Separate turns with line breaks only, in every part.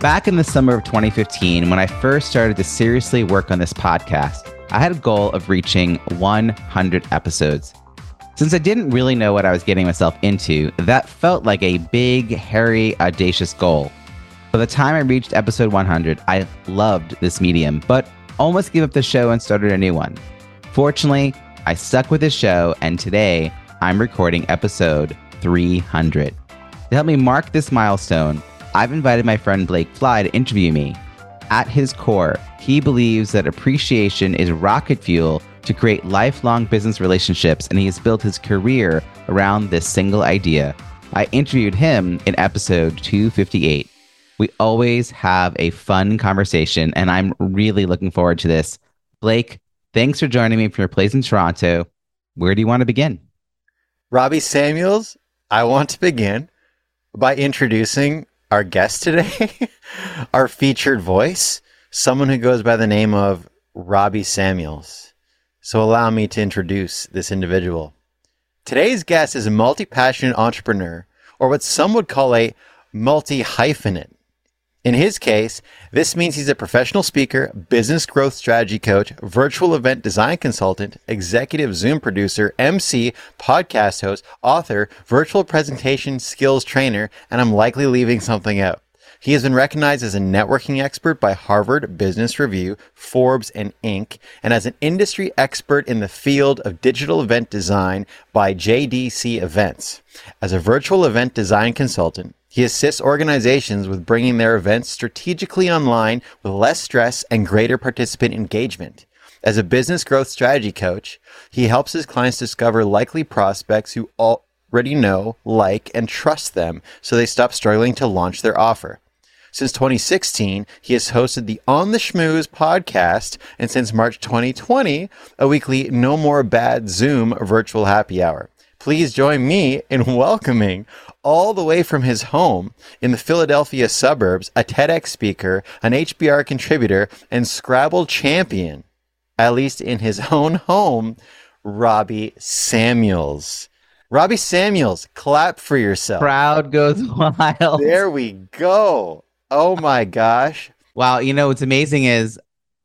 Back in the summer of 2015, when I first started to seriously work on this podcast, I had a goal of reaching 100 episodes. Since I didn't really know what I was getting myself into, that felt like a big, hairy, audacious goal. By the time I reached episode 100, I loved this medium, but almost gave up the show and started a new one. Fortunately, I stuck with this show, and today I'm recording episode 300. To help me mark this milestone, I've invited my friend Blake Fly to interview me. At his core, he believes that appreciation is rocket fuel to create lifelong business relationships, and he has built his career around this single idea. I interviewed him in episode 258. We always have a fun conversation, and I'm really looking forward to this. Blake, thanks for joining me from your place in Toronto. Where do you want to begin?
Robbie Samuels, I want to begin by introducing our guest today, our featured voice, someone who goes by the name of Robbie Samuels. So allow me to introduce this individual. Today's guest is a multi passionate entrepreneur, or what some would call a multi hyphenate. In his case, this means he's a professional speaker, business growth strategy coach, virtual event design consultant, executive Zoom producer, MC, podcast host, author, virtual presentation skills trainer, and I'm likely leaving something out. He has been recognized as a networking expert by Harvard Business Review, Forbes, and Inc., and as an industry expert in the field of digital event design by JDC Events. As a virtual event design consultant, he assists organizations with bringing their events strategically online with less stress and greater participant engagement. As a business growth strategy coach, he helps his clients discover likely prospects who already know, like, and trust them so they stop struggling to launch their offer. Since 2016, he has hosted the On the Schmooze podcast, and since March 2020, a weekly No More Bad Zoom virtual happy hour. Please join me in welcoming all the way from his home in the Philadelphia suburbs a TEDx speaker, an HBR contributor, and Scrabble champion, at least in his own home, Robbie Samuels. Robbie Samuels, clap for yourself.
Crowd goes wild.
There we go. Oh my gosh.
Wow. You know, what's amazing is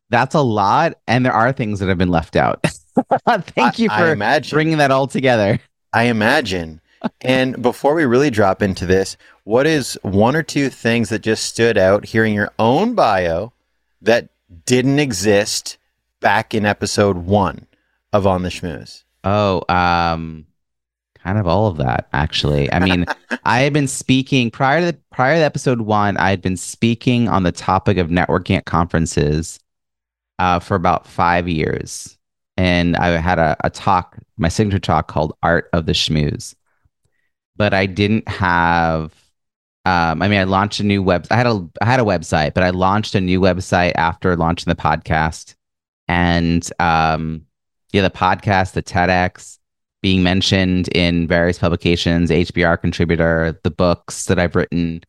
that's a lot, and there are things that have been left out. Thank you for bringing that all together.
I imagine. and before we really drop into this, what is one or two things that just stood out hearing your own bio that didn't exist back in episode one of On the Schmooze?
Oh, um, kind of all of that actually. I mean, I had been speaking prior to the, prior to episode one. I had been speaking on the topic of networking at conferences uh, for about five years, and I had a, a talk, my signature talk called "Art of the Schmooze," but I didn't have. Um, I mean, I launched a new web. I had a I had a website, but I launched a new website after launching the podcast, and um, yeah, the podcast, the TEDx, being mentioned in various publications, HBR contributor, the books that I've written,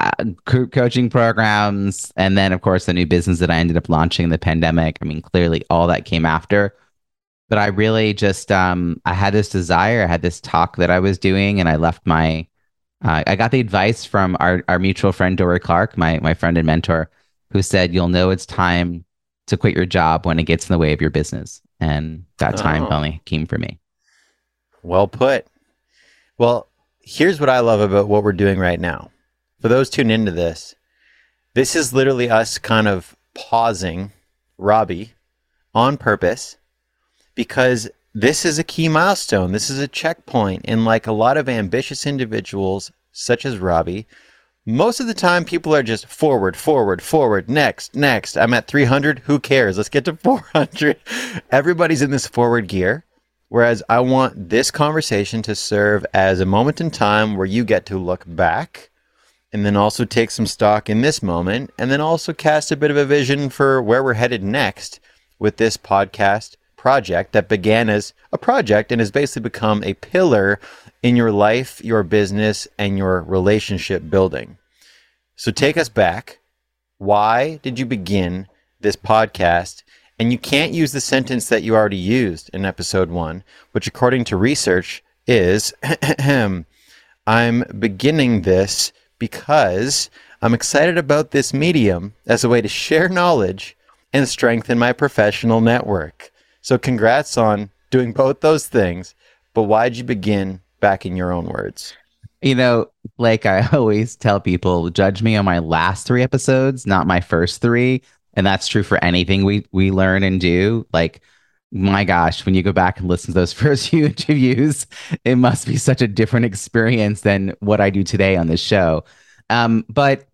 uh, co- coaching programs, and then, of course, the new business that I ended up launching in the pandemic. I mean, clearly all that came after. But I really just, um, I had this desire, I had this talk that I was doing, and I left my, uh, I got the advice from our, our mutual friend, Dorie Clark, my, my friend and mentor, who said, You'll know it's time to quit your job when it gets in the way of your business. And that time oh. finally came for me.
Well put. Well, here's what I love about what we're doing right now. For those tuned into this, this is literally us kind of pausing Robbie on purpose because this is a key milestone. This is a checkpoint. And like a lot of ambitious individuals, such as Robbie, most of the time people are just forward, forward, forward, next, next. I'm at 300. Who cares? Let's get to 400. Everybody's in this forward gear. Whereas I want this conversation to serve as a moment in time where you get to look back and then also take some stock in this moment, and then also cast a bit of a vision for where we're headed next with this podcast project that began as a project and has basically become a pillar in your life, your business, and your relationship building. So take us back. Why did you begin this podcast? And you can't use the sentence that you already used in episode one, which, according to research, is I'm beginning this because I'm excited about this medium as a way to share knowledge and strengthen my professional network. So, congrats on doing both those things. But why'd you begin back in your own words?
You know, like I always tell people, judge me on my last three episodes, not my first three. And that's true for anything we we learn and do. Like, my gosh, when you go back and listen to those first few interviews, it must be such a different experience than what I do today on this show. Um, but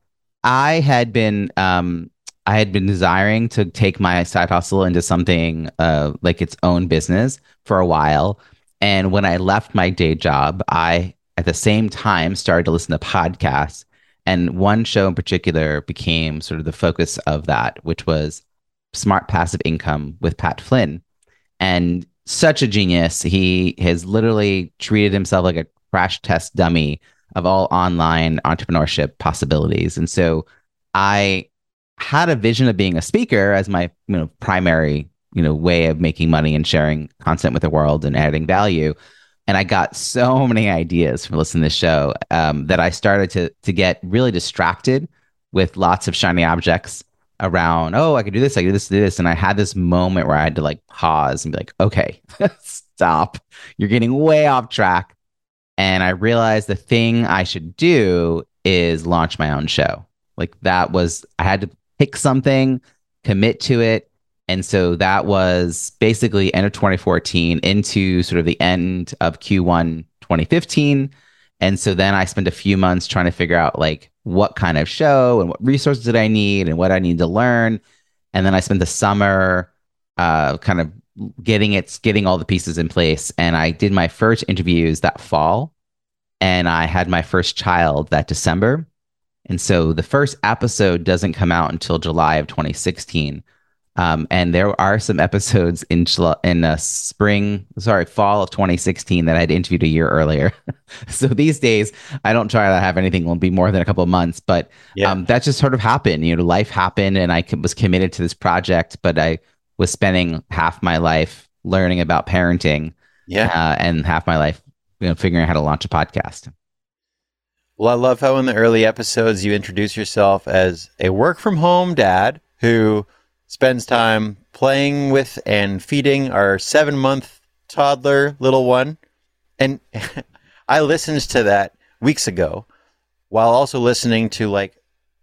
I had been um, I had been desiring to take my side hustle into something uh, like its own business for a while. And when I left my day job, I at the same time started to listen to podcasts. And one show in particular became sort of the focus of that, which was Smart Passive Income with Pat Flynn. And such a genius. He has literally treated himself like a crash test dummy of all online entrepreneurship possibilities. And so I had a vision of being a speaker as my you know primary you know way of making money and sharing content with the world and adding value and i got so many ideas from listening to this show um, that i started to to get really distracted with lots of shiny objects around oh i could do this i could do this do this and i had this moment where i had to like pause and be like okay stop. You're getting way off track. And i realized the thing i should do is launch my own show. Like that was i had to pick something commit to it. And so that was basically end of 2014 into sort of the end of Q1 2015. And so then I spent a few months trying to figure out like what kind of show and what resources did I need and what I need to learn. And then I spent the summer uh, kind of getting it, getting all the pieces in place. And I did my first interviews that fall. And I had my first child that December. And so the first episode doesn't come out until July of 2016. Um, and there are some episodes in in uh, spring, sorry, fall of 2016 that I'd interviewed a year earlier. so these days, I don't try to have anything will be more than a couple of months, but yeah. um, that just sort of happened. You know, life happened, and I was committed to this project, but I was spending half my life learning about parenting,
yeah,
uh, and half my life, you know, figuring out how to launch a podcast.
Well, I love how in the early episodes you introduce yourself as a work from home dad who spends time playing with and feeding our seven month toddler little one. And I listened to that weeks ago while also listening to like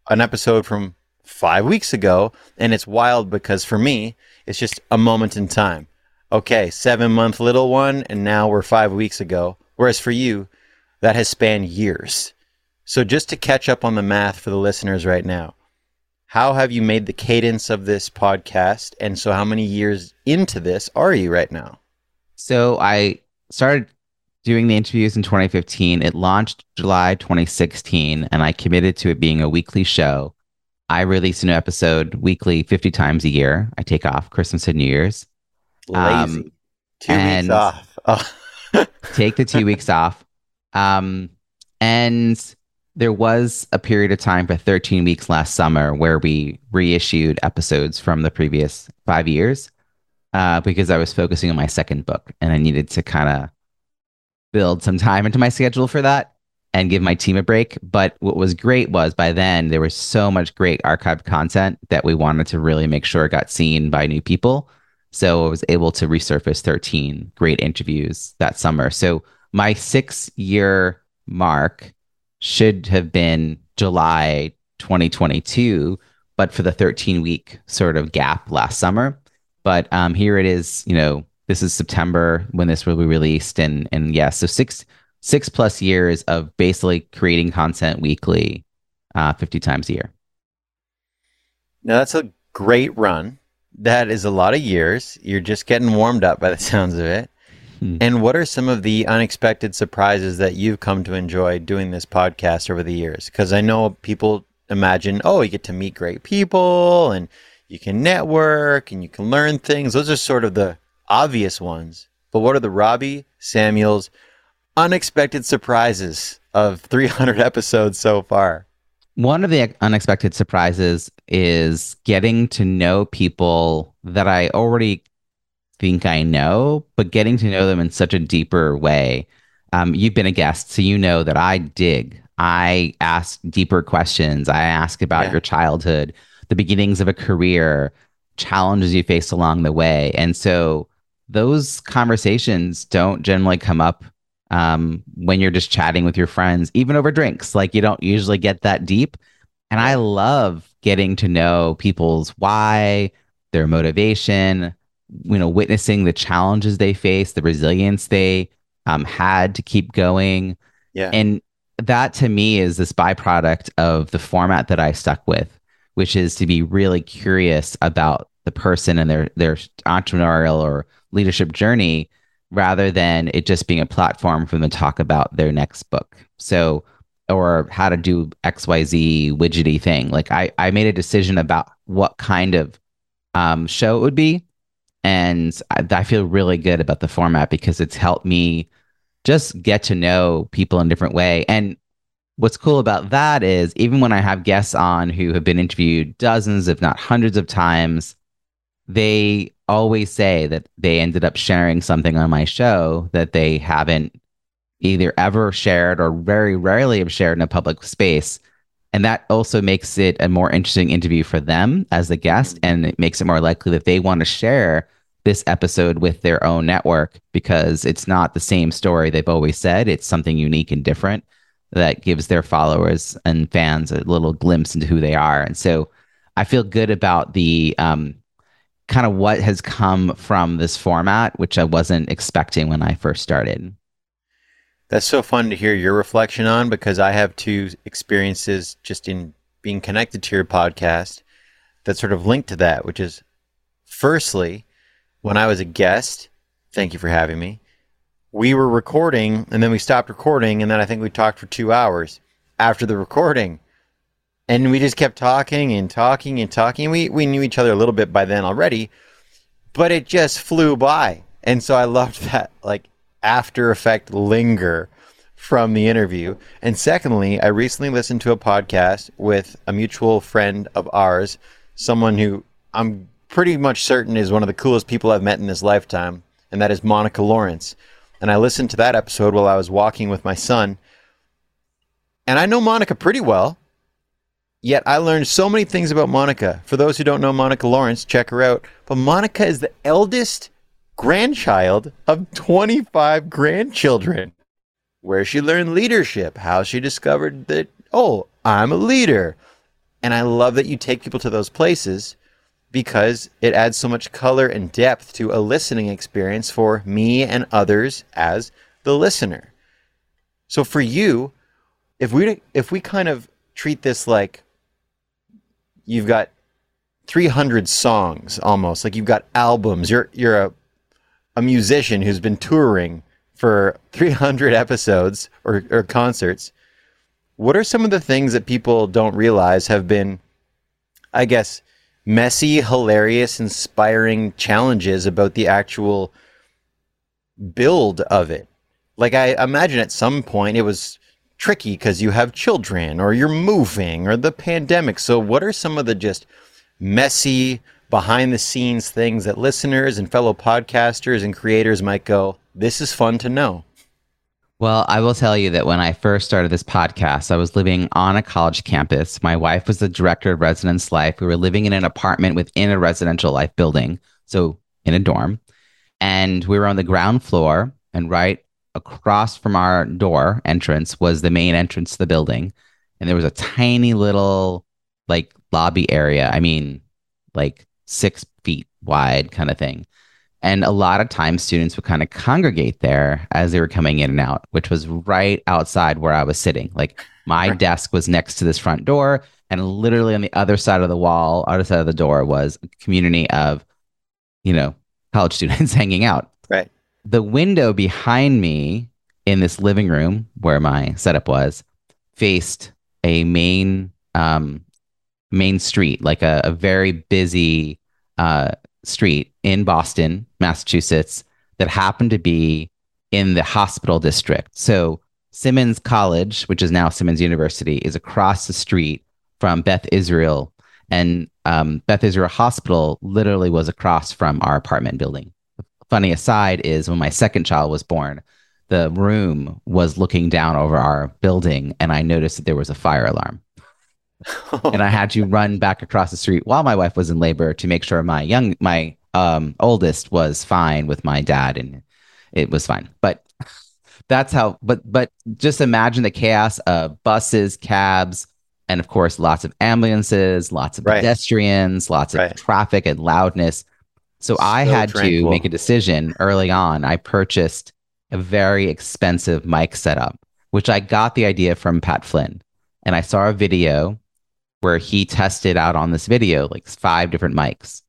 an episode from five weeks ago. And it's wild because for me, it's just a moment in time. Okay, seven month little one, and now we're five weeks ago. Whereas for you, that has spanned years. So just to catch up on the math for the listeners right now, how have you made the cadence of this podcast? And so, how many years into this are you right now?
So, I started doing the interviews in 2015. It launched July 2016, and I committed to it being a weekly show. I release a new episode weekly 50 times a year. I take off Christmas and New Year's.
Lazy. Um, two weeks off.
Oh. take the two weeks off. Um, and there was a period of time for 13 weeks last summer where we reissued episodes from the previous five years uh, because I was focusing on my second book and I needed to kind of build some time into my schedule for that and give my team a break. But what was great was by then there was so much great archived content that we wanted to really make sure it got seen by new people. So I was able to resurface 13 great interviews that summer. So my six year mark should have been July 2022, but for the 13 week sort of gap last summer. But um, here it is, you know, this is September when this will be released. And, and yeah, so six, six plus years of basically creating content weekly, uh, 50 times a year.
Now that's a great run. That is a lot of years. You're just getting warmed up by the sounds of it. Hmm. And what are some of the unexpected surprises that you've come to enjoy doing this podcast over the years? Because I know people imagine, oh, you get to meet great people and you can network and you can learn things. Those are sort of the obvious ones. But what are the Robbie Samuels unexpected surprises of 300 episodes so far?
One of the unexpected surprises is getting to know people that I already think I know, but getting to know them in such a deeper way. Um, you've been a guest, so you know that I dig. I ask deeper questions. I ask about yeah. your childhood, the beginnings of a career, challenges you faced along the way. And so those conversations don't generally come up um, when you're just chatting with your friends, even over drinks. Like you don't usually get that deep. And I love getting to know people's why, their motivation, you know, witnessing the challenges they face, the resilience they um, had to keep going.
Yeah.
And that to me is this byproduct of the format that I stuck with, which is to be really curious about the person and their their entrepreneurial or leadership journey rather than it just being a platform for them to talk about their next book. So or how to do XYZ widgety thing. Like I, I made a decision about what kind of um, show it would be. And I, I feel really good about the format because it's helped me just get to know people in a different way. And what's cool about that is even when I have guests on who have been interviewed dozens, if not hundreds of times, they always say that they ended up sharing something on my show that they haven't either ever shared or very rarely have shared in a public space. And that also makes it a more interesting interview for them as the guest. Mm-hmm. And it makes it more likely that they want to share this episode with their own network because it's not the same story they've always said. It's something unique and different that gives their followers and fans a little glimpse into who they are. And so I feel good about the um, kind of what has come from this format, which I wasn't expecting when I first started.
That's so fun to hear your reflection on because I have two experiences just in being connected to your podcast that sort of link to that, which is firstly, when I was a guest, thank you for having me. We were recording and then we stopped recording and then I think we talked for two hours after the recording. And we just kept talking and talking and talking. We we knew each other a little bit by then already, but it just flew by. And so I loved that like after effect linger from the interview. And secondly, I recently listened to a podcast with a mutual friend of ours, someone who I'm pretty much certain is one of the coolest people I've met in this lifetime, and that is Monica Lawrence. And I listened to that episode while I was walking with my son. And I know Monica pretty well. Yet I learned so many things about Monica. For those who don't know Monica Lawrence, check her out. But Monica is the eldest grandchild of 25 grandchildren. Where she learned leadership, how she discovered that, oh, I'm a leader. And I love that you take people to those places because it adds so much color and depth to a listening experience for me and others as the listener. So for you, if we if we kind of treat this like you've got 300 songs almost, like you've got albums, you're you're a a musician who's been touring for 300 episodes or, or concerts. What are some of the things that people don't realize have been, I guess, messy, hilarious, inspiring challenges about the actual build of it. Like I imagine at some point it was tricky because you have children or you're moving or the pandemic. So what are some of the just messy behind the scenes things that listeners and fellow podcasters and creators might go, this is fun to know?
Well, I will tell you that when I first started this podcast, I was living on a college campus. My wife was the director of residence life. We were living in an apartment within a residential life building, so in a dorm. And we were on the ground floor, and right across from our door entrance was the main entrance to the building. And there was a tiny little like lobby area. I mean, like six feet wide kind of thing. And a lot of times students would kind of congregate there as they were coming in and out, which was right outside where I was sitting. Like my right. desk was next to this front door, and literally on the other side of the wall, other side of the door was a community of, you know, college students hanging out.
Right.
the window behind me in this living room where my setup was faced a main um, main street, like a, a very busy uh, street in Boston, Massachusetts, that happened to be in the hospital district. So Simmons College, which is now Simmons University, is across the street from Beth Israel, and um, Beth Israel Hospital literally was across from our apartment building. Funny aside is when my second child was born, the room was looking down over our building, and I noticed that there was a fire alarm. And I had to run back across the street while my wife was in labor to make sure my young my um, oldest was fine with my dad, and it was fine. But that's how. But but just imagine the chaos of buses, cabs, and of course, lots of ambulances, lots of
Right.
pedestrians, lots of traffic and loudness. So I had
tranquil.
to make a decision early on. I purchased a very expensive mic setup, which I got the idea from Pat Flynn. And I saw a video where he tested out on this video like five different mics.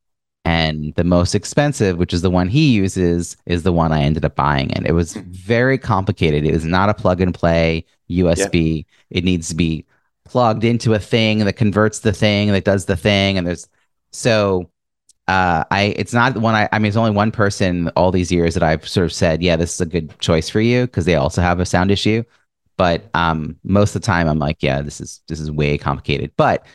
And the most expensive, which is the one he uses, is the one I ended up buying. And it was very complicated. It was not a plug and play USB. It needs to be plugged into a thing that converts the thing that does the thing. And there's so uh, I it's not the one I I mean it's only one person all these years that I've sort of said, yeah, this is a good choice for you because they also have a sound issue. But um, most of the time I'm like, yeah, this is this is way complicated. But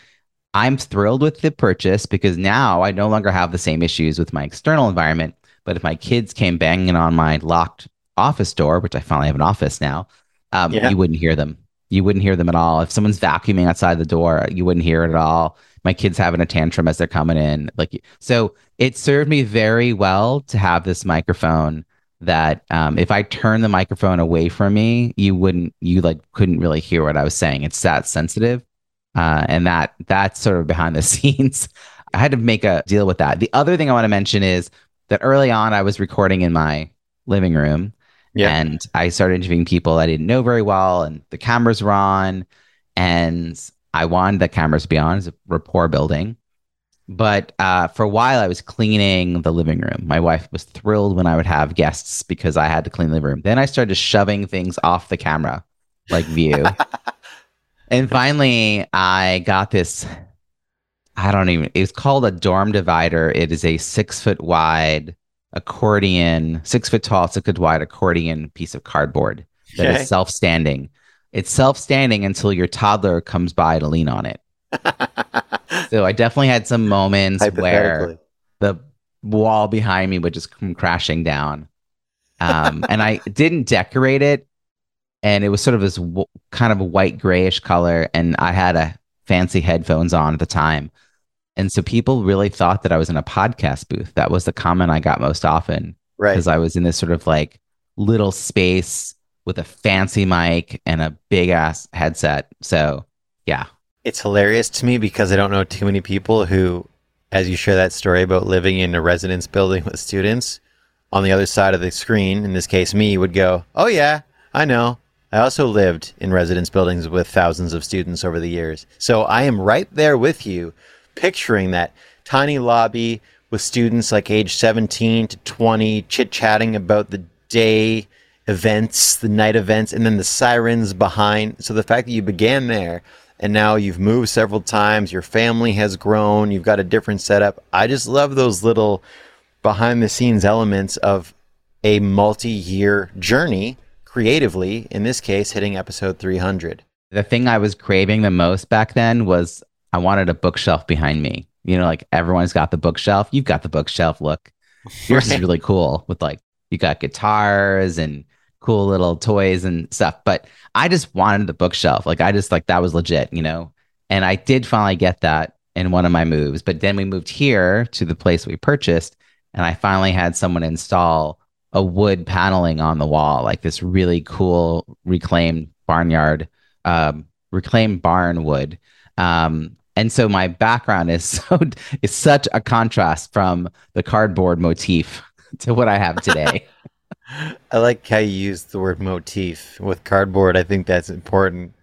I'm thrilled with the purchase because now I no longer have the same issues with my external environment. But if my kids came banging on my locked office door, which I finally have an office now, um,
Yeah.
you wouldn't hear them. You wouldn't hear them at all. If someone's vacuuming outside the door, you wouldn't hear it at all. My kids having a tantrum as they're coming in, like so. It served me very well to have this microphone. That um, if I turn the microphone away from me, you wouldn't, you like couldn't really hear what I was saying. It's that sensitive, uh, and that that's sort of behind the scenes. I had to make a deal with that. The other thing I want to mention is that early on, I was recording in my living room,
Yeah.
and I started interviewing people I didn't know very well, and the cameras were on, and I wanted the cameras to be on. It's a rapport building. But uh, for a while, I was cleaning the living room. My wife was thrilled when I would have guests because I had to clean the living room. Then I started shoving things off the camera, like view. and finally, I got this. I don't even. It's called a dorm divider. It is a six foot wide accordion, six foot tall, six foot wide accordion piece of cardboard that is
Okay.
self standing. It's self standing until your toddler comes by to lean on it. So I definitely had some moments where the wall behind me would just come crashing down. Um, and I didn't decorate it. And it was sort of this w- kind of a white grayish color. And I had a fancy headphones on at the time. And so people really thought that I was in a podcast booth. That was the comment I got most often
Right.
because I was in this sort of like little space with a fancy mic and a big ass headset. So yeah,
It's hilarious to me because I don't know too many people who, as you share that story about living in a residence building with students, on the other side of the screen, in this case me, would go, Oh, yeah, I know. I also lived in residence buildings with thousands of students over the years. So I am right there with you, picturing that tiny lobby with students like age 17 to 20 chit chatting about the day events, the night events, and then the sirens behind. So the fact that you began there and now you've moved several times, your family has grown, you've got a different setup. I just love those little behind the scenes elements of a multi year journey creatively, in this case, hitting episode 300.
the thing I was craving the most back then was I wanted a bookshelf behind me. You know, like everyone's got the bookshelf. You've got the bookshelf. Look, yours is really cool with like you got guitars and cool little toys and stuff. But I just wanted the bookshelf. Like I just like that was legit, you know. And I did finally get that in one of my moves. But then we moved here to the place we purchased, and I finally had someone install a wood paneling on the wall, like this really cool reclaimed barnyard, um, reclaimed barn wood. Um, and so my background is so is such a contrast from the cardboard motif to what I have today.
I like how you use the word motif with cardboard. I think that's important.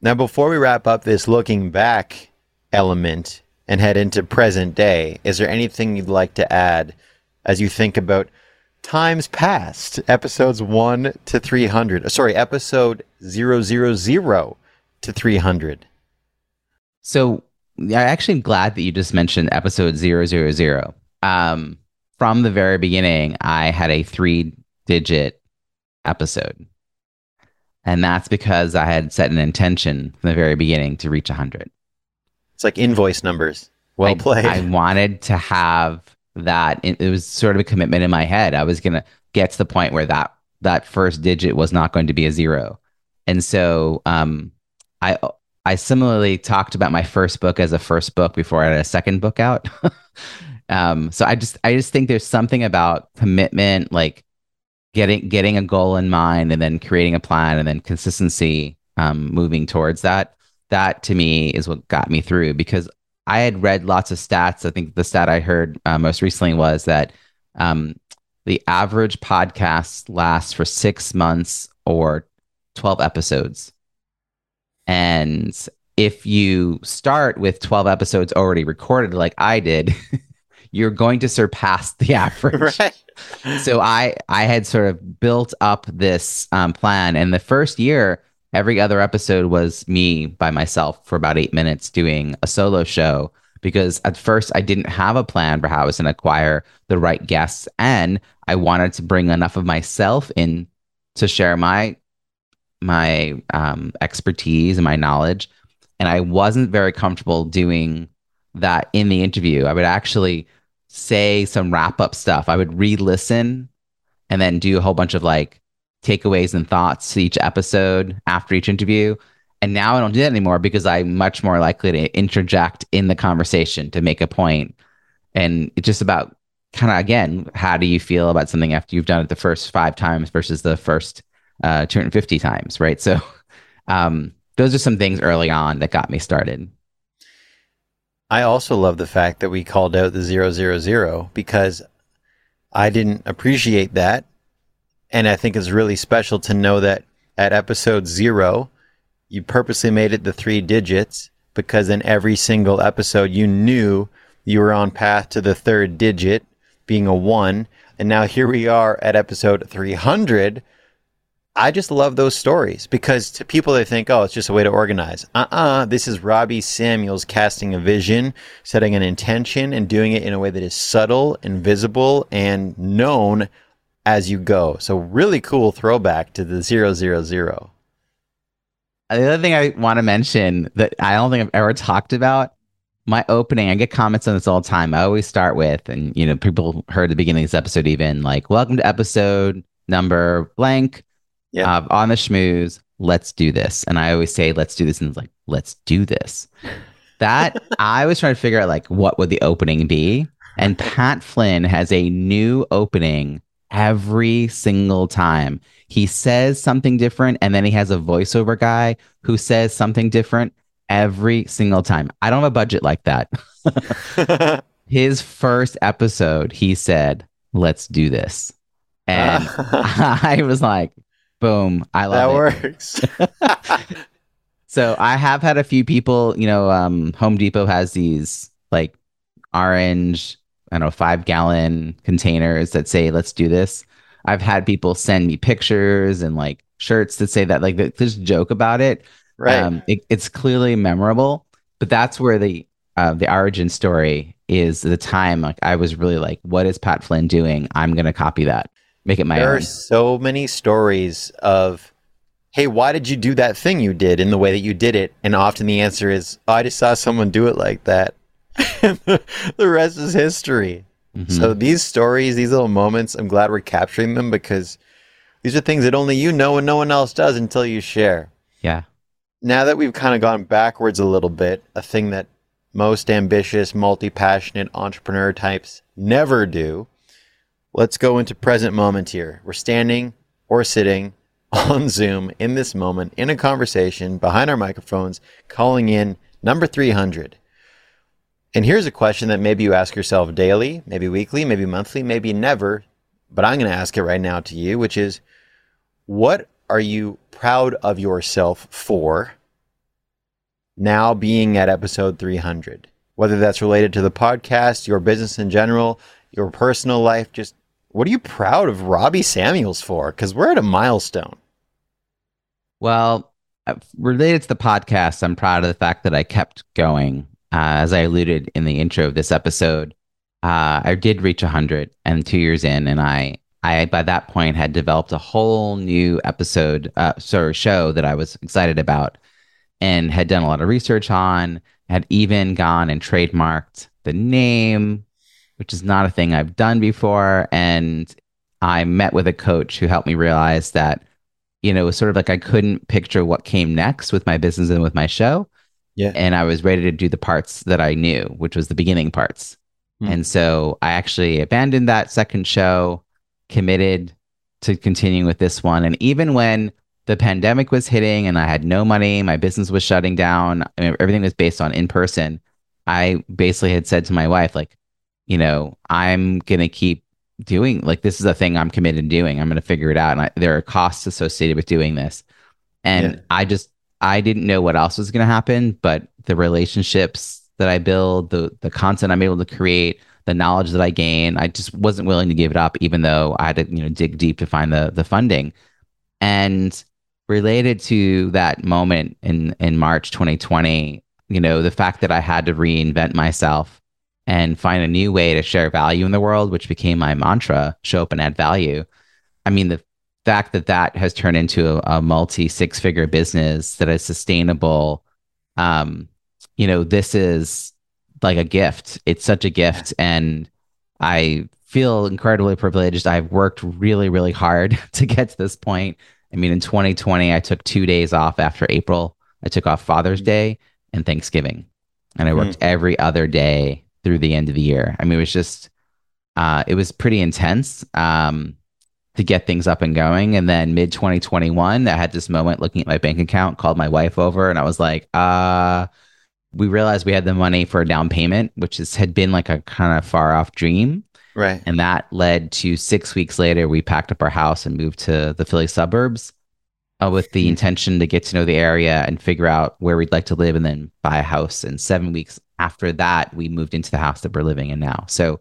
Now, before we wrap up this looking back element and head into present day, is there anything you'd like to add as you think about times past episodes 1 to 300 sorry episode 000 to 300
So I actually am glad that you just mentioned episode 000. Um, from the very beginning, I had a three digit episode. And that's because I had set an intention from the very beginning to reach 100.
it's like invoice numbers well
I,
played
I wanted to have that. It, it was sort of a commitment in my head. I was going to get to the point where that, that first digit was not going to be a zero. And so um, I, I similarly talked about my first book as a first book before I had a second book out. um, so I just I just think there's something about commitment, like getting getting a goal in mind and then creating a plan and then consistency um, moving towards that. That to me is what got me through because I had read lots of stats. I think the stat I heard uh, most recently was that um, the average podcast lasts for six months or 12 episodes. And if you start with 12 episodes already recorded, like I did, you're going to surpass the average.
right
So I, I had sort of built up this um, plan. And the first year, every other episode was me by myself for about eight minutes doing a solo show. Because at first I didn't have a plan for how I was going to acquire the right guests. And I wanted to bring enough of myself in to share my my um, expertise and my knowledge. And I wasn't very comfortable doing that in the interview. I would actually say some wrap up stuff. I would re listen and then do a whole bunch of like takeaways and thoughts to each episode after each interview. And now I don't do that anymore because I'm much more likely to interject in the conversation to make a point. And it's just about kind of, again, how do you feel about something after you've done it the first five times versus the first uh, 250 times, right? So, um, those are some things early on that got me started.
I also love the fact that we called out the zero zero zero because I didn't appreciate that. And I think it's really special to know that at episode zero, you purposely made it the three digits because in every single episode you knew you were on path to the third digit being a one. And now here we are at episode 300. I just love those stories because to people they think, oh, it's just a way to organize. Uh uh This is Robbie Samuels casting a vision, setting an intention, and doing it in a way that is subtle and visible and known as you go. So, really cool throwback to the zero zero zero.
The other thing I want to mention that I don't think I've ever talked about my opening. I get comments on this all the time. I always start with, and you know, people heard the beginning of this episode even like, "Welcome to episode number blank."
Yeah.
uh, on the schmooze, let's do this. And I always say, let's do this. And it's like, let's do this. That I was trying to figure out like what would the opening be. And Pat Flynn has a new opening every single time. He says something different, and then he has a voiceover guy who says something different every single time. I don't have a budget like that. His first episode, he said, let's do this. And I was like, boom, I
that
love it.
That works.
So I have had a few people, you know, um, Home Depot has these like orange, I don't know, five gallon containers that say, let's do this. I've had people send me pictures and like shirts that say that, like, that just joke about it.
right.
Um, it, it's clearly memorable, but that's where the uh, the origin story is the time like I was really like, what is Pat Flynn doing? I'm gonna copy that, make it my
there
own.
are so many stories of hey why did you do that thing you did in the way that you did it? And often the answer is oh, i just saw someone do it like that. The rest is history.
Mhm.
so these stories these little moments i'm glad we're capturing them because these are things that only you know and no one else does until you share.
Yeah,
now that we've kind of gone backwards a little bit, a thing that most ambitious, multi passionate entrepreneur types never do, let's go into present moment here. We're standing or sitting on Zoom in this moment in a conversation behind our microphones, calling in number 300. And here's a question that maybe you ask yourself daily, maybe weekly, maybe monthly, maybe never, but I'm going to ask it right now to you, which is what are you proud of yourself for now being at episode 300? Whether that's related to the podcast, your business in general, your personal life, just what are you proud of Robbie Samuels for? Because we're at a milestone.
Well, uh, related to the podcast, I'm proud of the fact that I kept going. Uh, as I alluded in the intro of this episode, uh, I did reach 100 and two years in, and I, I by that point had developed a whole new episode, uh, sorry, show that I was excited about, and had done a lot of research on. Had even gone and trademarked the name, which is not a thing I've done before. And I met with a coach who helped me realize that, you know, it was sort of like I couldn't picture what came next with my business and with my show.
Yeah.
And I was ready to do the parts that I knew, which was the beginning parts.
Hmm.
And so I actually abandoned that second show, committed to continuing with this one. And even when the pandemic was hitting and I had no money, my business was shutting down, I mean, everything was based on in person. I basically had said to my wife, like, you know, I'm going to keep doing, like, this is a thing I'm committed to doing. I'm going to figure it out. And I, there are costs associated with doing this. And
Yeah.
I just, I didn't know what else was going to happen, but the relationships that I build, the the content I'm able to create, the knowledge that I gain, I just wasn't willing to give it up, even though I had to, you know, dig deep to find the the funding. And related to that moment in in March 2020, you know, the fact that I had to reinvent myself and find a new way to share value in the world, which became my mantra: show up and add value. I mean, the fact that that has turned into a, a multi six figure business that is sustainable um you know this is like a gift. It's such a gift. And i feel incredibly privileged. I've worked really really hard to get to this point. I mean in 2020 i took two days off after april. I took off father's day and thanksgiving. And i worked every other day through the end of the year i mean it was just uh, it was pretty intense um, to get things up and going. And then mid 2021, I had this moment looking at my bank account, called my wife over, and I was like, uh, we realized we had the money for a down payment, which is, had been like a kind of far off dream.
Right.
And that led to six weeks later, we packed up our house and moved to the Philly suburbs uh, with the intention to get to know the area and figure out where we'd like to live and then buy a house. And seven weeks after that, we moved into the house that we're living in now. So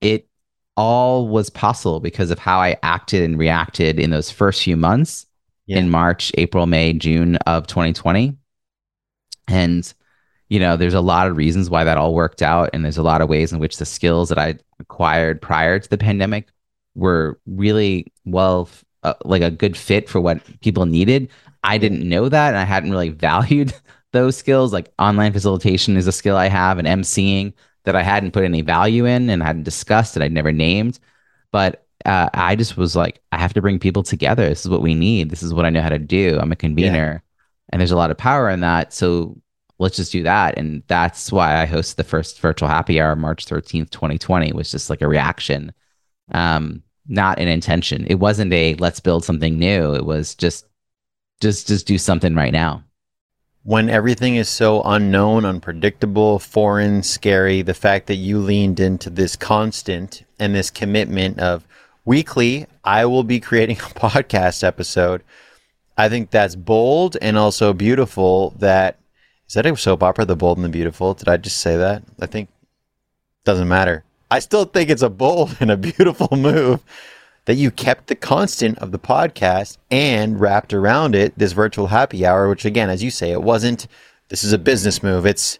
it all was possible because of how I acted and reacted in those first few months
Yeah.
in March, April, May, June of 2020. And, you know, there's a lot of reasons why that all worked out. And there's a lot of ways in which the skills that I acquired prior to the pandemic were really well, uh, like a good fit for what people needed. I didn't know that. And I hadn't really valued those skills. Like online facilitation is a skill I have, and emceeing that I hadn't put any value in and hadn't discussed that I'd never named. But uh, I just was like, I have to bring people together. This is what we need. This is what I know how to do. I'm a convener, and there's a lot of power in that. So let's just do that. And that's why I hosted the first virtual happy hour, March 13th, 2020, was just like a reaction, um, not an intention. It wasn't a let's build something new. It was just, just, just do something right now.
When everything is so unknown, unpredictable, foreign, scary, the fact that you leaned into this constant and this commitment of weekly, I will be creating a podcast episode. I think that's bold and also beautiful. That is that a soap opera, The Bold and the Beautiful? Did I just say that? I think doesn't matter. I still think it's a bold and a beautiful move that you kept the constant of the podcast and wrapped around it this virtual happy hour, which again, as you say, it wasn't, this is a business move. It's,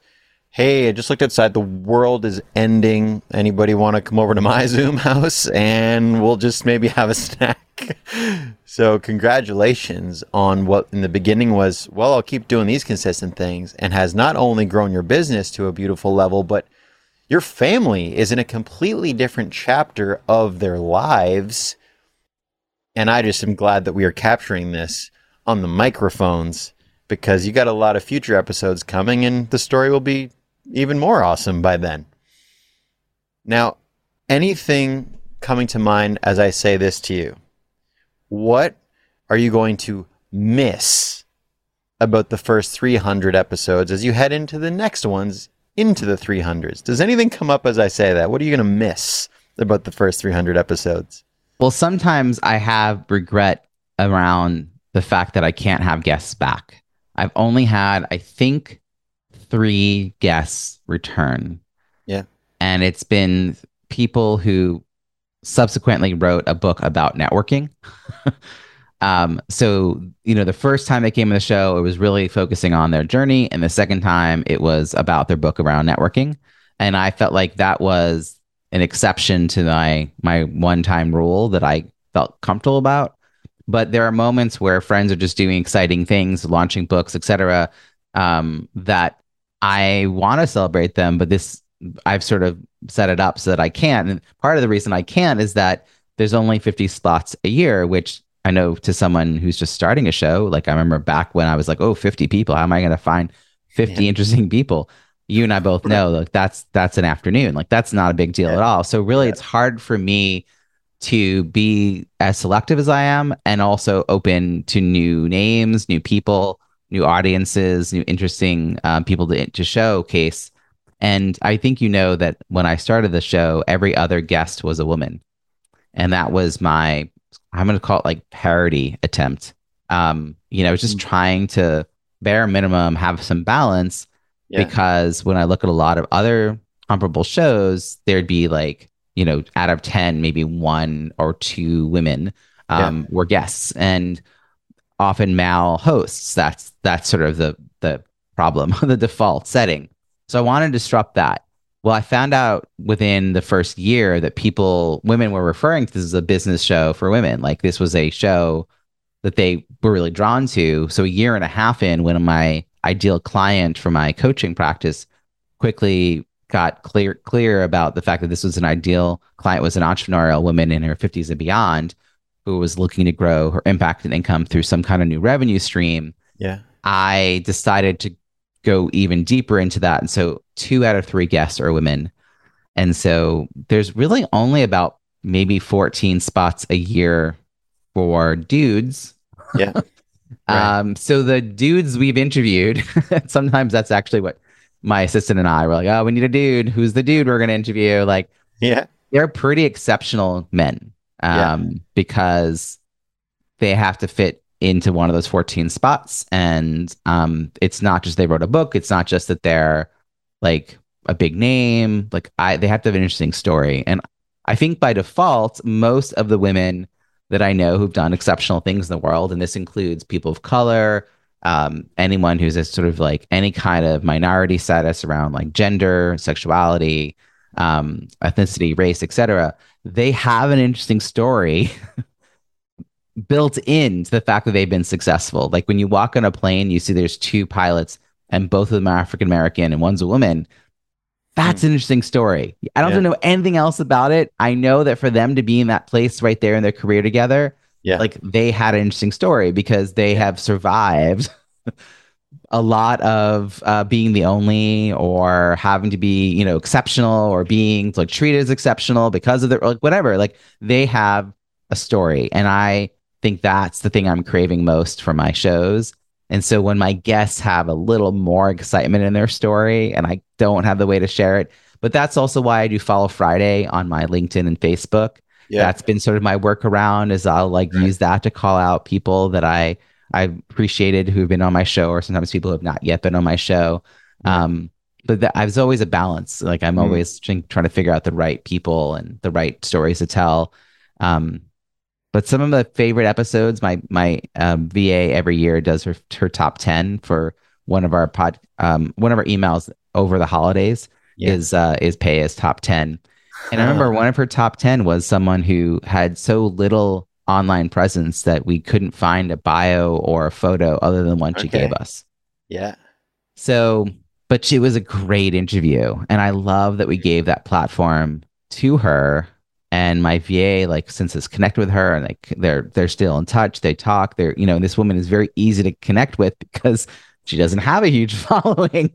hey, I just looked outside. The world is ending. Anybody want to come over to my Zoom house and we'll just maybe have a snack? so, congratulations on what in the beginning was, well, I'll keep doing these consistent things and has not only grown your business to a beautiful level, but your family is in a completely different chapter of their lives. And I just am glad that we are capturing this on the microphones because you got a lot of future episodes coming and the story will be even more awesome by then. Now, anything coming to mind as I say this to you? What are you going to miss about the first 300 episodes as you head into the next ones into the 300s? Does anything come up as I say that? What are you going to miss about the first 300 episodes?
Well, sometimes I have regret around the fact that I can't have guests back. I've only had, I think, three guests return.
Yeah.
And it's been people who subsequently wrote a book about networking. um, so, you know, the first time they came on the show, it was really focusing on their journey. And the second time, it was about their book around networking. And I felt like that was an exception to my my one time rule that I felt comfortable about. But there are moments where friends are just doing exciting things, launching books, etc., um, that I want to celebrate them. But this I've sort of set it up so that I can't. And part of the reason I can't is that there's only 50 spots a year, which I know to someone who's just starting a show, like I remember back when I was like, oh, 50 people. How am I going to find 50 yeah. interesting people? You and I both know like that's that's an afternoon. Like that's not a big deal yeah. at all. So really yeah. it's hard for me to be as selective as I am and also open to new names, new people, new audiences, new interesting um, people to, to showcase and I think you know that when I started the show, every other guest was a woman. And that was my, I'm going to call it like parody attempt. Um, you know, just mm-hmm. trying to bare minimum have some balance yeah. because when I look at a lot of other comparable shows, there'd be like, you know, out of 10, maybe one or two women um, yeah. were guests and often male hosts. That's, that's sort of the, the problem, the default setting. So I wanted to disrupt that. Well, I found out within the first year that people, women were referring to this as a business show for women. Like this was a show that they were really drawn to. So a year and a half in, when my ideal client for my coaching practice quickly got clear clear about the fact that this was an ideal client was an entrepreneurial woman in her 50s and beyond who was looking to grow her impact and income through some kind of new revenue stream.
Yeah.
I decided to go even deeper into that. And so two out of three guests are women. And so there's really only about maybe 14 spots a year for dudes.
Yeah.
Right. um, so the dudes we've interviewed, sometimes that's actually what my assistant and I were like, oh, we need a dude. Who's the dude we're going to interview? Like,
yeah,
they're pretty exceptional men um, yeah. because they have to fit into one of those 14 spots. And um, it's not just they wrote a book, it's not just that they're like a big name. Like I they have to have an interesting story. And I think by default, most of the women that I know who've done exceptional things in the world, and this includes people of color, um, anyone who's a sort of like any kind of minority status around like gender, sexuality, um, ethnicity, race, etc. They have an interesting story built into the fact that they've been successful. Like when you walk on a plane, you see there's two pilots and both of them are African American and one's a woman. That's mm. an interesting story. I don't yeah. know anything else about it. I know that for them to be in that place right there in their career together,
yeah.
like they had an interesting story because they yeah. have survived a lot of uh, being the only or having to be, you know, exceptional or being like treated as exceptional because of their like whatever. Like they have a story. And I think that's the thing I'm craving most for my shows. And so when my guests have a little more excitement in their story and I don't have the way to share it, but that's also why I do follow Friday on my LinkedIn and Facebook. Yeah. That's been sort of my workaround is I'll like right. use that to call out people that I I appreciated who've been on my show or sometimes people who have not yet been on my show. Um, but that, I was always a balance. Like I'm mm. always trying, trying to figure out the right people and the right stories to tell. Um, but some of the favorite episodes, my my um, VA every year does her her top ten for one of our pod um, one of our emails over the holidays yeah. is uh, is Paya's top ten. And I remember one of her top 10 was someone who had so little online presence that we couldn't find a bio or a photo other than one okay. she gave us.
Yeah.
So, but she was a great interview. And I love that we gave that platform to her and my VA like since has connected with her and like they're they're still in touch. They talk. They're you know this woman is very easy to connect with because she doesn't have a huge following.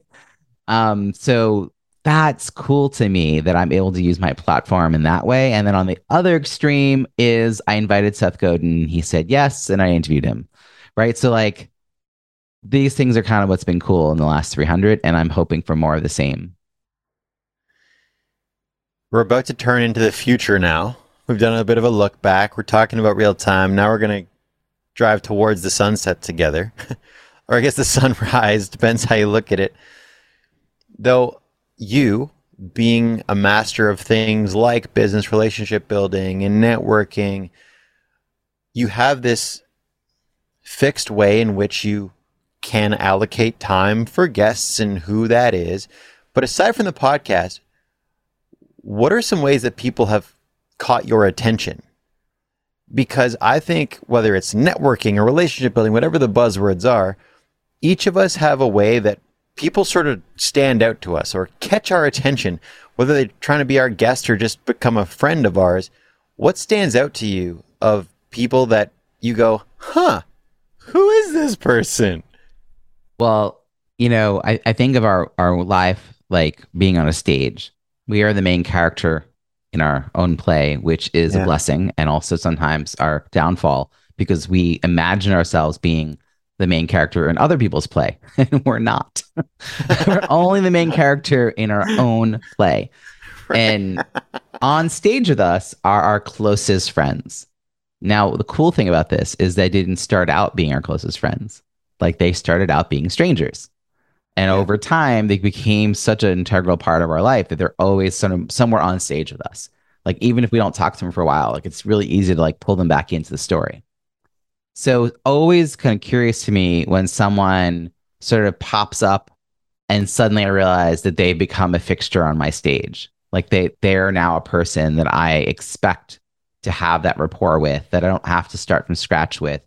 Um, so that's cool to me that I'm able to use my platform in that way. And then on the other extreme is I invited Seth Godin. He said yes, and I interviewed him. Right. So like these things are kind of what's been cool in the last 300, and I'm hoping for more of the same.
We're about to turn into the future now. We've done a bit of a look back. We're talking about real time. Now we're going to drive towards the sunset together. or I guess the sunrise, depends how you look at it. Though you, being a master of things like business relationship building and networking, you have this fixed way in which you can allocate time for guests and who that is. But aside from the podcast, what are some ways that people have caught your attention? Because I think whether it's networking or relationship building, whatever the buzzwords are, each of us have a way that people sort of stand out to us or catch our attention, whether they're trying to be our guest or just become a friend of ours. What stands out to you of people that you go, huh, who is this person?
Well, you know, I, I think of our, our life like being on a stage. We are the main character in our own play, which is yeah. a blessing and also sometimes our downfall because we imagine ourselves being the main character in other people's play, and we're not. we're only the main character in our own play. And on stage with us are our closest friends. Now, the cool thing about this is they didn't start out being our closest friends. Like they started out being strangers. And yeah. over time, they became such an integral part of our life that they're always some, somewhere on stage with us. Like even if we don't talk to them for a while, like it's really easy to like pull them back into the story. So always kind of curious to me when someone sort of pops up and suddenly I realize that they become a fixture on my stage. Like they they're now a person that I expect to have that rapport with, that I don't have to start from scratch with.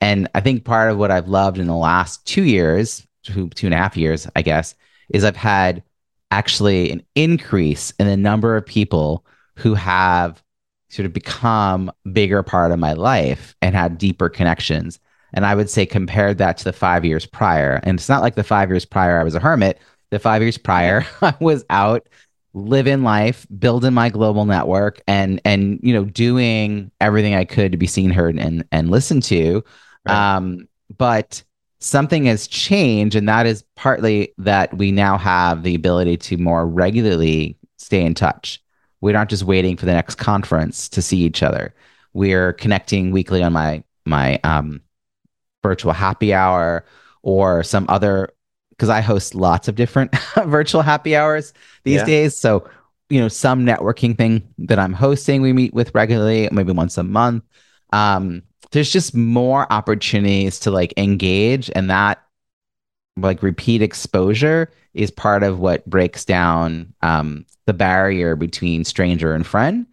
And I think part of what I've loved in the last two years, two, two and a half years, I guess, is I've had actually an increase in the number of people who have sort of become bigger part of my life and had deeper connections. And I would say compared that to the five years prior. And it's not like the five years prior I was a hermit. The five years prior I was out living life, building my global network and and you know, doing everything I could to be seen, heard, and and listened to. Right. Um, but something has changed, and that is partly that we now have the ability to more regularly stay in touch. We're not just waiting for the next conference to see each other. We're connecting weekly on my my um, virtual happy hour or some other because I host lots of different virtual happy hours these yeah. days. So, you know, some networking thing that I'm hosting, we meet with regularly, maybe once a month. Um, there's just more opportunities to like engage, and that like repeat exposure is part of what breaks down um, the barrier between stranger and friend.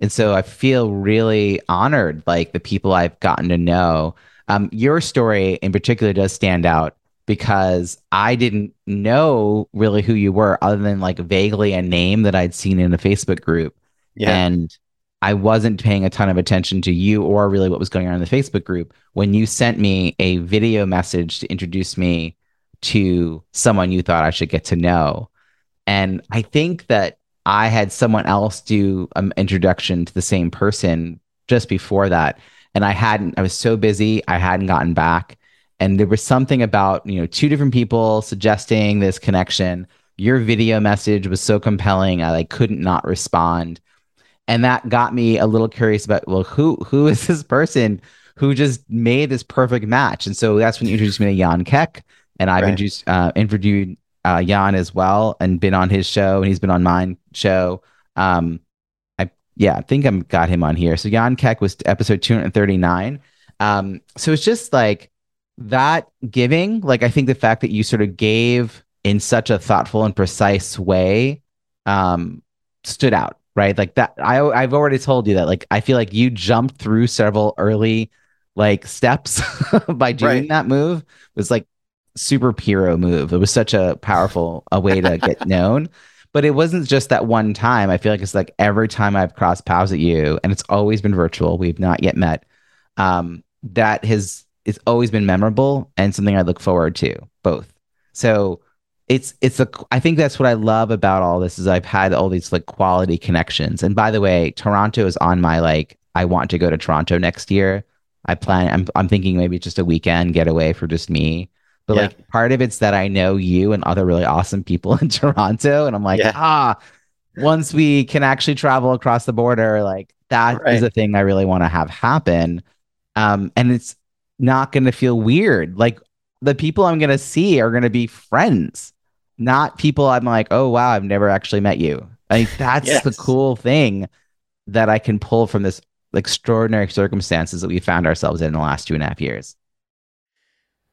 And so I feel really honored, like the people I've gotten to know. Um, your story in particular does stand out because I didn't know really who you were other than like vaguely a name that I'd seen in a Facebook group. Yeah. And I wasn't paying a ton of attention to you or really what was going on in the Facebook group when you sent me a video message to introduce me to someone you thought I should get to know. And I think that I had someone else do an introduction to the same person just before that. And I hadn't, I was so busy, I hadn't gotten back. And there was something about, you know, two different people suggesting this connection. Your video message was so compelling, I like couldn't not respond. And that got me a little curious about, well, who who is this person who just made this perfect match? And so that's when you introduced me to Jan Keck. And I've right. introduced, uh, interviewed uh, Jan as well and been on his show and he's been on mine show. Um, I yeah, I think I'm got him on here. So Jan Keck was episode 239. Um, so it's just like that giving, like I think the fact that you sort of gave in such a thoughtful and precise way um, stood out, right? Like that. I I've already told you that. Like I feel like you jumped through several early like steps by doing right. that move. It was like super hero move. It was such a powerful a way to get known. But it wasn't just that one time. I feel like it's like every time I've crossed paths at you, and it's always been virtual. We've not yet met. Um, that has it's always been memorable and something I look forward to both. So it's it's a I think that's what I love about all this is I've had all these like quality connections. And by the way, Toronto is on my like I want to go to Toronto next year. I plan I'm I'm thinking maybe just a weekend getaway for just me. But yeah. like part of it's that I know you and other really awesome people in Toronto. And I'm like, yeah. ah, once we can actually travel across the border, like that right. is a thing I really want to have happen. Um, and it's not going to feel weird. Like the people I'm going to see are going to be friends. Not people I'm like, oh wow, I've never actually met you. I think that's
Yes.
the cool thing that I can pull from this extraordinary circumstances that we found ourselves in, in the last two and a half years.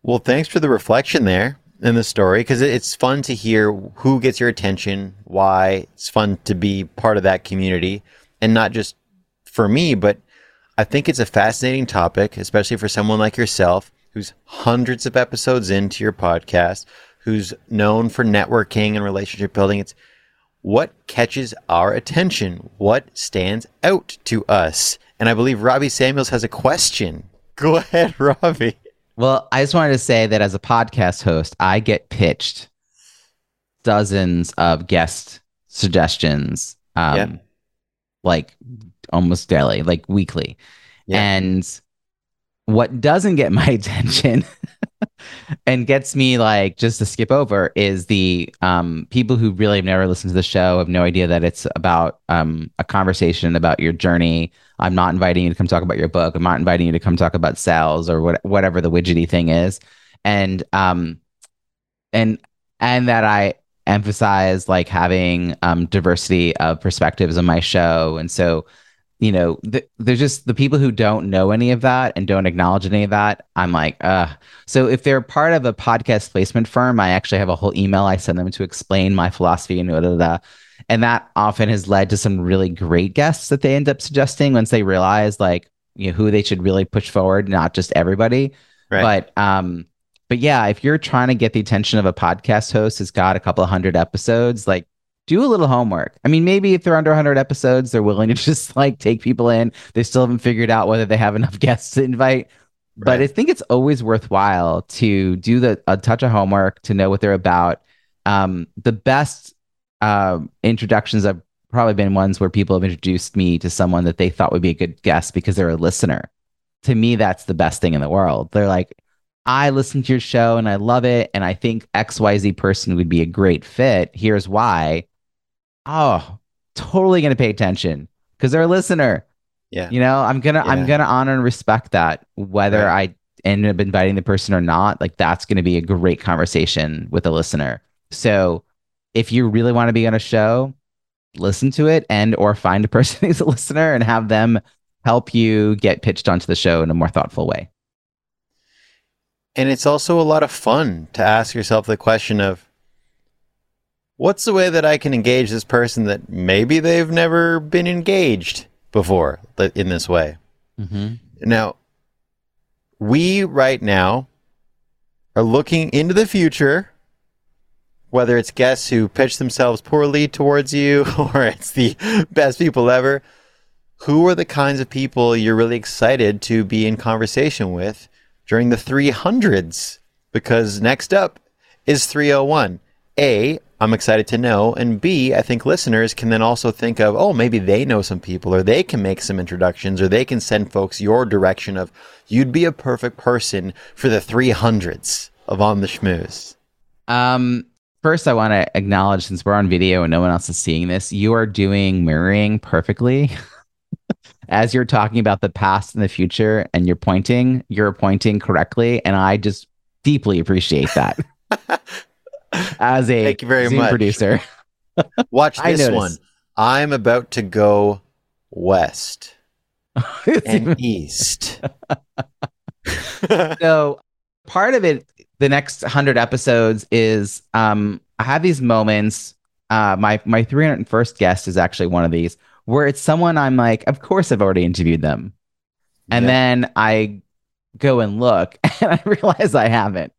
Well, thanks for the reflection there in the story because it's fun to hear who gets your attention, why. It's fun to be part of that community and not just for me, but I think it's a fascinating topic, especially for someone like yourself who's hundreds of episodes into your podcast, who's known for networking and relationship building. It's what catches our attention, what stands out to us. And I believe Robbie Samuels has a question. Go ahead, Robbie.
Well, I just wanted to say that as a podcast host, I get pitched dozens of guest suggestions, um,
Yeah.
like almost daily, like weekly.
Yeah.
And what doesn't get my attention and gets me like just to skip over is the um, people who really have never listened to the show have no idea that it's about um, a conversation about your journey. I'm not inviting you to come talk about your book. I'm not inviting you to come talk about sales or what, whatever the widgety thing is. And um, and and that I emphasize like having um, diversity of perspectives on my show. And so you know, th- there's just the people who don't know any of that and don't acknowledge any of that. I'm like, uh. So if they're part of a podcast placement firm, I actually have a whole email I send them to explain my philosophy and da, da, da. And that often has led to some really great guests that they end up suggesting once they realize like you know who they should really push forward, not just everybody.
Right.
But um, but yeah, if you're trying to get the attention of a podcast host who's got a couple of hundred episodes, like do a little homework. I mean, maybe if they're under 100 episodes, they're willing to just like take people in. They still haven't figured out whether they have enough guests to invite. But I think it's always worthwhile to do the a touch of homework to know what they're about. Um, the best um, introductions have probably been ones where people have introduced me to someone that they thought would be a good guest because they're a listener. To me, that's the best thing in the world. They're like, I listen to your show and I love it, and I think XYZ person would be a great fit. Here's why. Oh, totally gonna pay attention because they're a listener.
Yeah.
You know, I'm gonna I'm gonna honor and respect that, whether
Right.
I end up inviting the person or not. Like that's gonna be a great conversation with a listener. So if you really want to be on a show, listen to it and or find a person who's a listener and have them help you get pitched onto the show in a more thoughtful way.
And it's also a lot of fun to ask yourself the question of what's the way that I can engage this person that maybe they've never been engaged before in this way?
Mm-hmm.
Now, we right now are looking into the future, whether it's guests who pitch themselves poorly towards you or it's the best people ever. Who are the kinds of people you're really excited to be in conversation with during the 300s? Because next up is 301. A, I'm excited to know. And B, I think listeners can then also think of, oh, maybe they know some people or they can make some introductions or they can send folks your direction of, you'd be a perfect person for the 300s of On the Schmooze.
Um, first, I want to acknowledge since we're on video and no one else is seeing this, you are doing mirroring perfectly. As you're talking about the past and the future, and you're pointing, you're pointing correctly, and I just deeply appreciate that. As a
Thank you very
Zoom
much.
producer,
Watch this one. I'm about to go west and east.
so part of it the next 100 episodes is um i have these moments uh my my 301st guest is actually one of these where it's someone i'm like of course i've already interviewed them and
Yeah.
then i go and look and i realize i haven't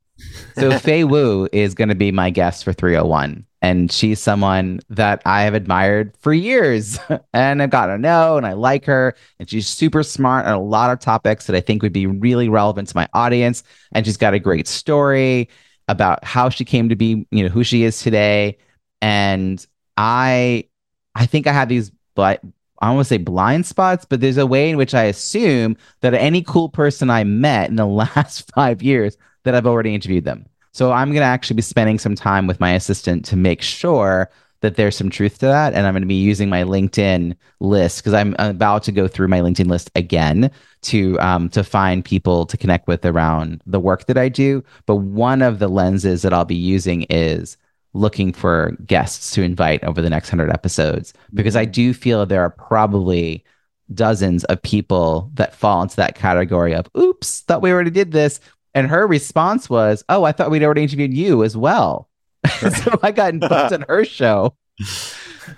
so Fei Wu is going to be my guest for 301. And she's someone that I have admired for years and I've gotten to know and I like her. And she's super smart on a lot of topics that I think would be really relevant to my audience. And she's got a great story about how she came to be, you know, who she is today. And I, I think I have these, but I don't want to say blind spots, but there's a way in which I assume that any cool person I met in the last five years that I've already interviewed them. So I'm going to actually be spending some time with my assistant to make sure that there's some truth to that. And I'm going to be using my LinkedIn list because I'm about to go through my LinkedIn list again to um, to find people to connect with around the work that I do. But one of the lenses that I'll be using is looking for guests to invite over the next 100 episodes because I do feel there are probably dozens of people that fall into that category of oops, thought we already did this. And her response was, "Oh, I thought we'd already interviewed you as well." so I got booked on her show.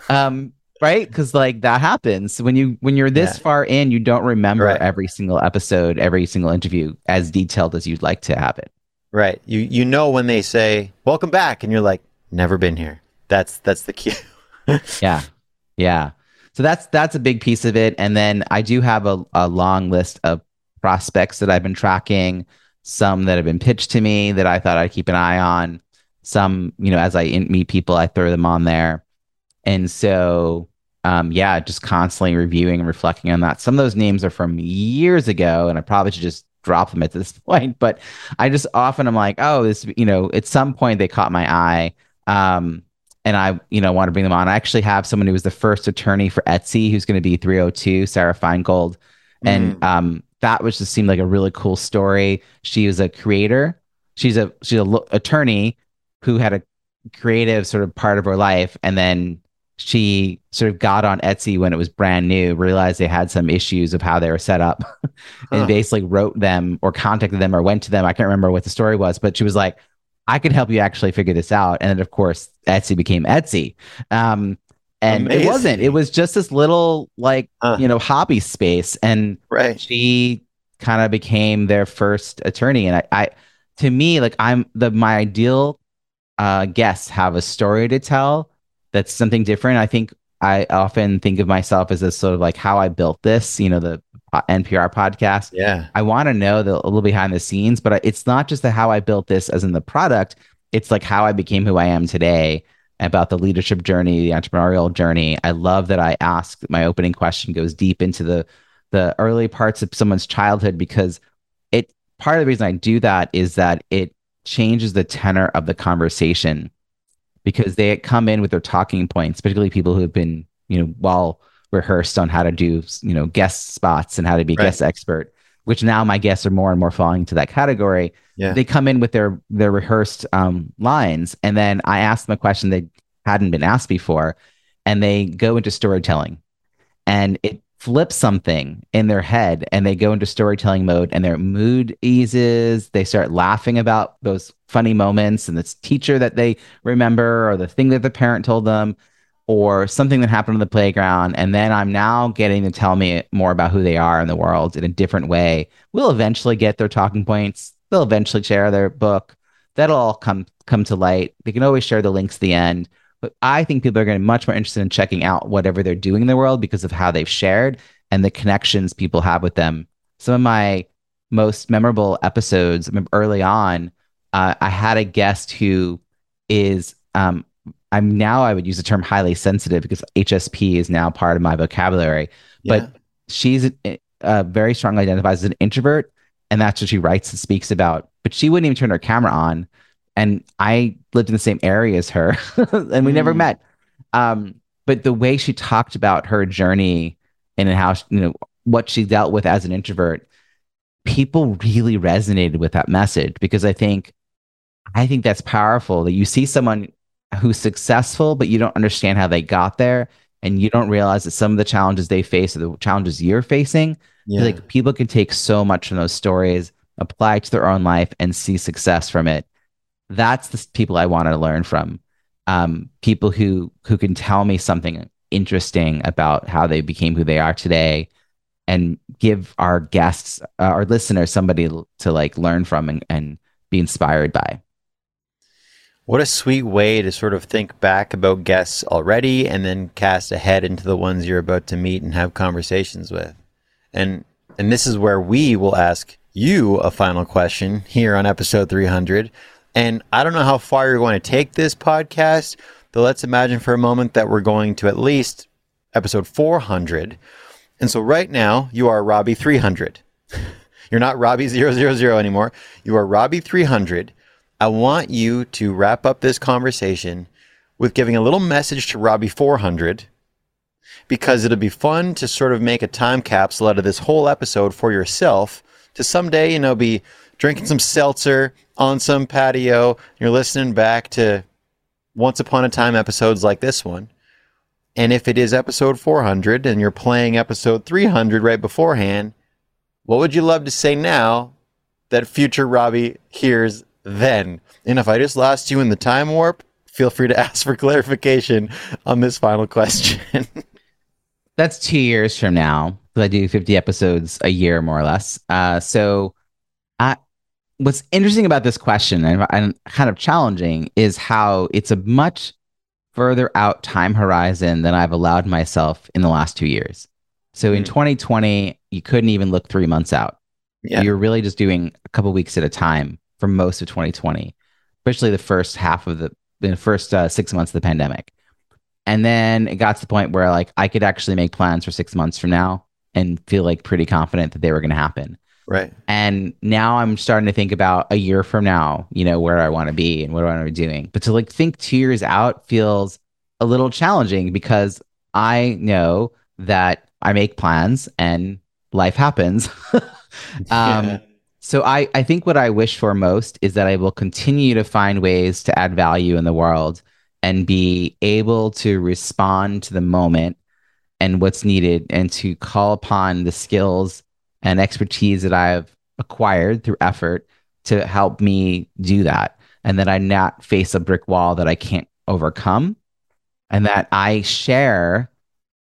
Um, right? Because like that happens when you when you're this
Yeah.
far in, you don't remember
Right.
every single episode, every single interview as detailed as you'd like to have it.
Right. You you know when they say welcome back, and you're like, never been here. That's that's the cue.
Yeah. Yeah. So that's that's a big piece of it. And then I do have a, a long list of prospects that I've been tracking, some that have been pitched to me that I thought I'd keep an eye on. Some, you know, as I in- meet people, I throw them on there. And so um, yeah, just constantly reviewing and reflecting on that. Some of those names are from years ago, and I probably should just drop them at this point. But I just often I'm like, oh, this, you know, at some point they caught my eye. Um, and I, you know, want to bring them on. I actually have someone who was the first attorney for Etsy, who's going to be 302, Sarah Feingold, and um, that was just seemed like a really cool story. She was a creator. She's a she's a lo- attorney who had a creative sort of part of her life, and then she sort of got on Etsy when it was brand new, realized they had some issues of how they were set up, and
Huh.
basically wrote them or contacted them or went to them. I can't remember what the story was, but she was like, I could help you actually figure this out. And then, of course, Etsy became Etsy. Um, and it wasn't, it was just this little, like,
Huh.
you know, hobby space. And
right.
she kind of became their first attorney. And I, I, to me, like, I'm the, my ideal uh, guests have a story to tell that's something different. I think I often think of myself as a sort of like how I built this, you know, the po- NPR podcast.
Yeah.
I want to know the a little behind the scenes, but I- it's not just the how I built this as in the product. It's like how I became who I am today about the leadership journey, the entrepreneurial journey. I love that I ask my opening question goes deep into the the early parts of someone's childhood because it part of the reason I do that is that it changes the tenor of the conversation because they come in with their talking points, particularly people who have been, you know, well rehearsed on how to do, you know, guest spots and how to be
Right.
guest expert, which now my guests are more and more falling into that category.
Yeah.
They come in with their their rehearsed um, lines, and then I ask them a question they hadn't been asked before, and they go into storytelling, and it flips something in their head, and they go into storytelling mode, and their mood eases. They start laughing about those funny moments and this teacher that they remember, or the thing that the parent told them, or something that happened on the playground. And then I'm now getting to tell me more about who they are in the world in a different way. We'll eventually get their talking points. They'll eventually share their book. That'll all come come to light. They can always share the links at the end. But I think people are going to be much more interested in checking out whatever they're doing in the world because of how they've shared and the connections people have with them. Some of my most memorable episodes early on, uh, I had a guest who is um, I'm now I would use the term highly sensitive because HSP is now part of my vocabulary.
Yeah.
But she's uh, very strongly identifies as an introvert, and that's what she writes and speaks about. But she wouldn't even turn her camera on, and I lived in the same area as her, and we never
Mm.
met. Um, but the way she talked about her journey and how she- you know what she dealt with as an introvert, people really resonated with that message because I think, I think that's powerful that you see someone who's successful, but you don't understand how they got there. And you don't realize that some of the challenges they face are the challenges you're facing.
yeah.
Like people can take so much from those stories, apply it to their own life, and see success from it. That's the people I want to learn from. Um, people who who can tell me something interesting about how they became who they are today, and give our guests, uh, our listeners, somebody to like learn from and, and be inspired by.
What a sweet way to sort of think back about guests already and then cast ahead into the ones you're about to meet and have conversations with. And and this is where we will ask you a final question here on episode 300. And I don't know how far you're going to take this podcast, but let's imagine for a moment that we're going to at least episode 400. And so right now you are Robbie 300. You're not Robbie 000 anymore. You are Robbie 300. I want you to wrap up this conversation with giving a little message to Robbie 400 because it'll be fun to sort of make a time capsule out of this whole episode for yourself to someday, you know, be drinking some seltzer on some patio. You're listening back to once upon a time episodes like this one. And if it is episode 400 and you're playing episode 300 right beforehand, what would you love to say now that future Robbie hears then? And if I just lost you in the time warp, feel free to ask for clarification on this final question.
That's two years from now. I do 50 episodes a year, more or less. Uh, so, I, what's interesting about this question and, and kind of challenging is how it's a much further out time horizon than I've allowed myself in the last two years. So in 2020, you couldn't even look three months out.
Yeah.
You're really just doing a couple weeks at a time for most of 2020, especially the first half of the, the first uh, six months of the pandemic. And then it got to the point where like I could actually make plans for six months from now and feel like pretty confident that they were going to happen.
right.
And now I'm starting to think about a year from now, you know, where I want to be and what I want to be doing. But to like think two years out feels a little challenging because I know that I make plans and life happens. um,
Yeah.
So I, I think what I wish for most is that I will continue to find ways to add value in the world and be able to respond to the moment and what's needed and to call upon the skills and expertise that I've acquired through effort to help me do that. And that I not face a brick wall that I can't overcome. And that I share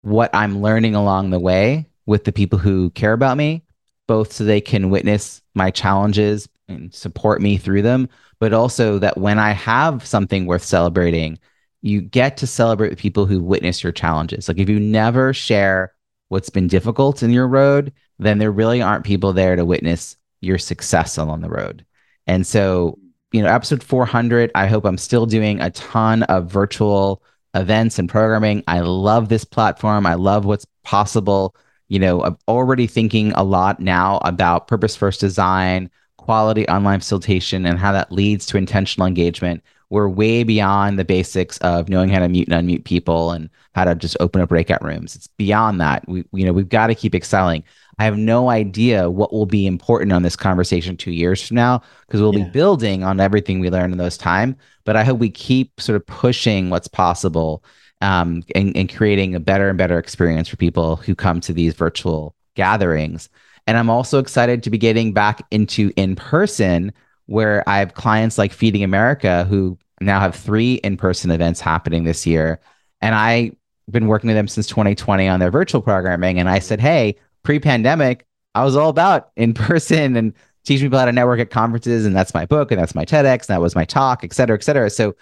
what I'm learning along the way with the people who care about me, both so they can witness my challenges and support me through them, but also that when I have something worth celebrating, you get to celebrate with people who witness your challenges. Like if you never share what's been difficult in your road, then there really aren't people there to witness your success along the road. And so, you know, episode 400, I hope I'm still doing a ton of virtual events and programming. I love this platform. I love what's possible. You know, I'm already thinking a lot now about purpose first design, quality online facilitation, and how that leads to intentional engagement. We're way beyond the basics of knowing how to mute and unmute people and how to just open up breakout rooms. It's beyond that. We, you know, we've got to keep excelling. I have no idea what will be important on this conversation two years from now because we'll
Yeah.
be building on everything we learned in those time. But I hope we keep sort of pushing what's possible um, and, and creating a better and better experience for people who come to these virtual gatherings. And I'm also excited to be getting back into in person where I have clients like Feeding America who now have three in person events happening this year. And I've been working with them since 2020 on their virtual programming. And I said, hey, pre pandemic, I was all about in person and teaching people how to network at conferences. And that's my book and that's my TEDx. And that was my talk, et cetera, et cetera. So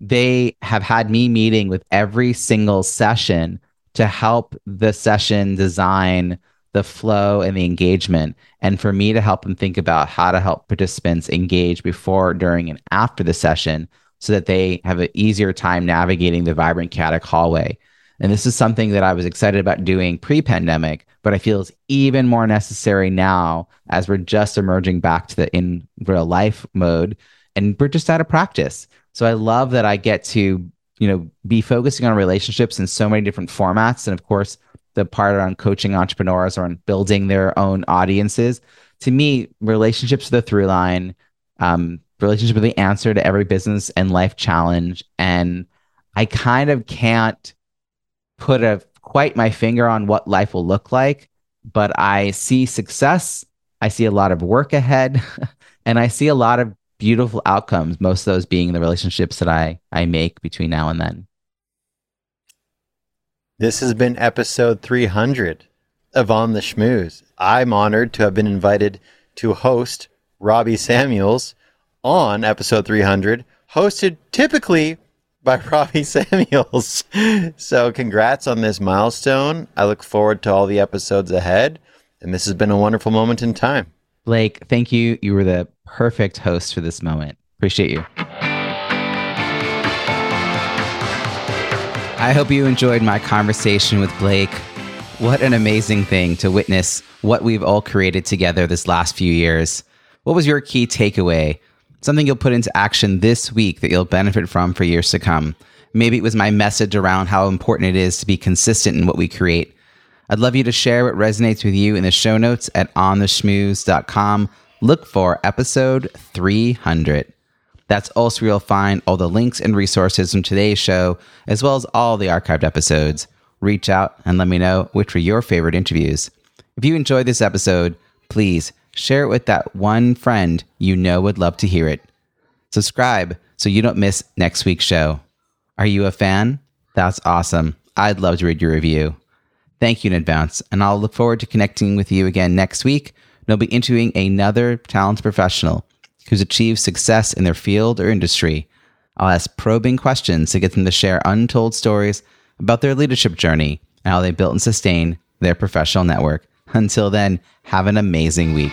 they have had me meeting with every single session to help the session design the flow and the engagement. And for me to help them think about how to help participants engage before during and after the session so that they have an easier time navigating the vibrant chaotic hallway. And this is something that i was excited about doing pre-pandemic but i feel is even more necessary now as we're just emerging back to the in real life mode and we're just out of practice so I love that I get to, you know, be focusing on relationships in so many different formats. And of course, the part around coaching entrepreneurs or on building their own audiences. To me, relationships are the through line. Um, relationship are the answer to every business and life challenge. And I kind of can't put a quite my finger on what life will look like, but I see success. I see a lot of work ahead, and I see a lot of beautiful outcomes, most of those being the relationships that I, I make between now and then.
This has been episode 300 of On the Schmooze. I'm honored to have been invited to host Robbie Samuels on episode 300, hosted typically by Robbie Samuels. So, congrats on this milestone. I look forward to all the episodes ahead, and this has been a wonderful moment in time.
Blake, thank you. You were the perfect host for this moment. Appreciate you. I hope you enjoyed my conversation with Blake. What an amazing thing to witness what we've all created together this last few years. What was your key takeaway? Something you'll put into action this week that you'll benefit from for years to come. Maybe it was my message around how important it is to be consistent in what we create. I'd love you to share what resonates with you in the show notes at ontheschmooze.com. Look for episode 300. That's also where you'll find all the links and resources from today's show, as well as all the archived episodes. Reach out and let me know which were your favorite interviews. If you enjoyed this episode, please share it with that one friend you know would love to hear it. Subscribe so you don't miss next week's show. Are you a fan? That's awesome. I'd love to read your review. Thank you in advance, and I'll look forward to connecting with you again next week. And I'll be interviewing another talented professional who's achieved success in their field or industry. I'll ask probing questions to get them to share untold stories about their leadership journey and how they built and sustained their professional network. Until then, have an amazing week.